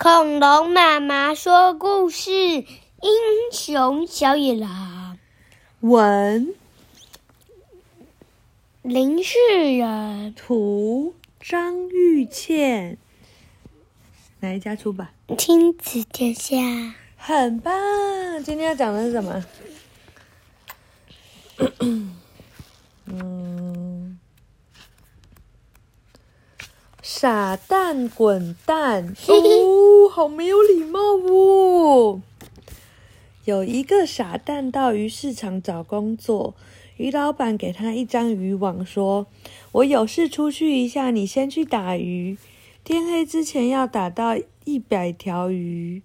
恐龙妈妈说故事：英雄小野狼。文林世仁，图张玉倩，哪一家出版？亲子天下。很棒！今天要讲的是什么？嗯，傻蛋滚蛋！好没有礼貌哦。有一个傻蛋到鱼市场找工作，鱼老板给他一张渔网，说：“我有事出去一下，你先去打鱼，天黑之前要打到一百条鱼。”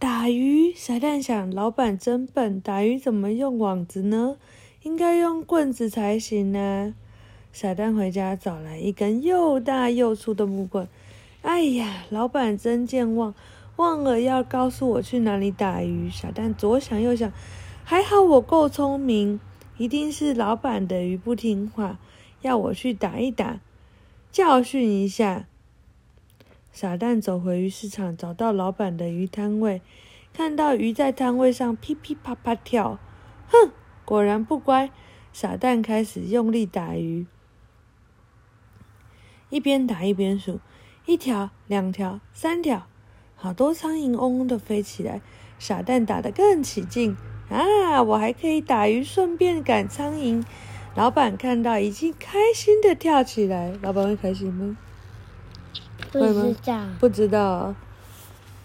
打鱼，傻蛋想，老板真笨，打鱼怎么用网子呢？应该用棍子才行呢。傻蛋回家找来一根又大又粗的木棍。哎呀，老板真健忘，忘了要告诉我去哪里打鱼。傻蛋左想右想，还好我够聪明，一定是老板的鱼不听话，要我去打一打，教训一下。傻蛋走回鱼市场，找到老板的鱼摊位，看到鱼在摊位上噼噼啪啪跳，哼，果然不乖。傻蛋开始用力打鱼，一边打一边数，一条、两条、三条，好多苍蝇嗡嗡的飞起来。傻蛋打得更起劲啊！我还可以打鱼，顺便赶苍蝇。老板看到，已经开心的跳起来。老板会开心吗？不知道，不知道。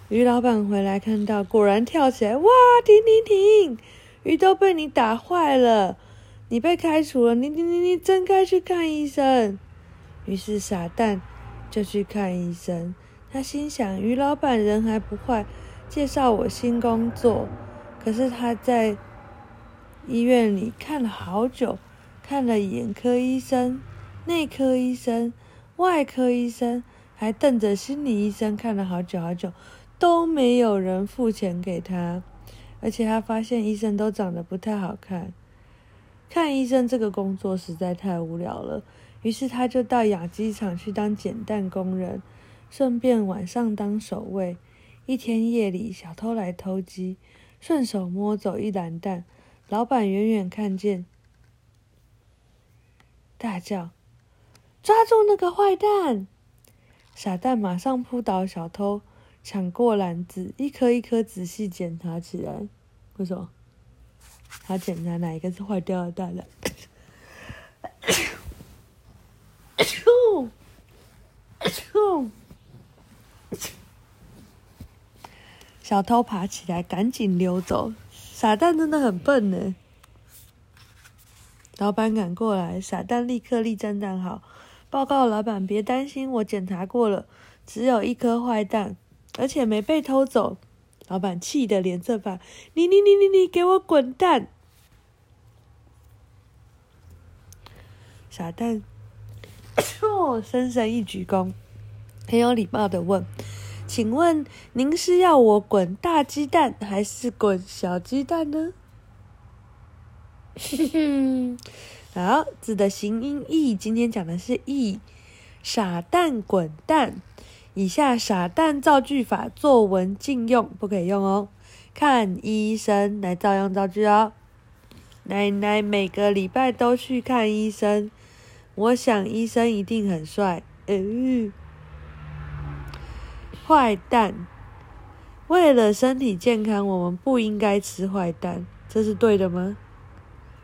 鱼老板回来看到，果然跳起来！哇，停停停！鱼都被你打坏了，你被开除了！你你你你真该去看医生。于是傻蛋就去看医生。他心想：于老板人还不坏，介绍我新工作。可是他在医院里看了好久，看了眼科医生、内科医生、外科医生。还瞪着心理医生看了好久好久，都没有人付钱给他，而且他发现医生都长得不太好看。看医生这个工作实在太无聊了，于是他就到养鸡场去当捡蛋工人，顺便晚上当守卫。一天夜里，小偷来偷鸡，顺手摸走一篮蛋，老板远远看见，大叫：“抓住那个坏蛋！”傻蛋马上扑倒小偷，抢过篮子，一颗一颗仔细检查起来。为什么？他检查哪一个是坏掉的蛋了？小偷爬起来，赶紧溜走。傻蛋真的很笨呢。老板赶过来，傻蛋立刻立正站好。报告老板，别担心，我检查过了，只有一颗坏蛋，而且没被偷走。老板气得脸色发，你你你你你，给我滚蛋！傻蛋，哦，深深一鞠躬，很有礼貌的问：“请问您是要我滚大鸡蛋，还是滚小鸡蛋呢？”哼哼。好，字的形音义，今天讲的是义。傻蛋滚蛋，以下傻蛋造句法作文禁用，不可以用哦。看医生，来照样造句哦。奶奶每个礼拜都去看医生，我想医生一定很帅。嗯，坏蛋，为了身体健康，我们不应该吃坏蛋，这是对的吗？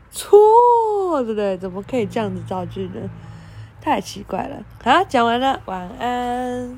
错，对不对？怎么可以这样子造句呢？太奇怪了。好，讲完了，晚安。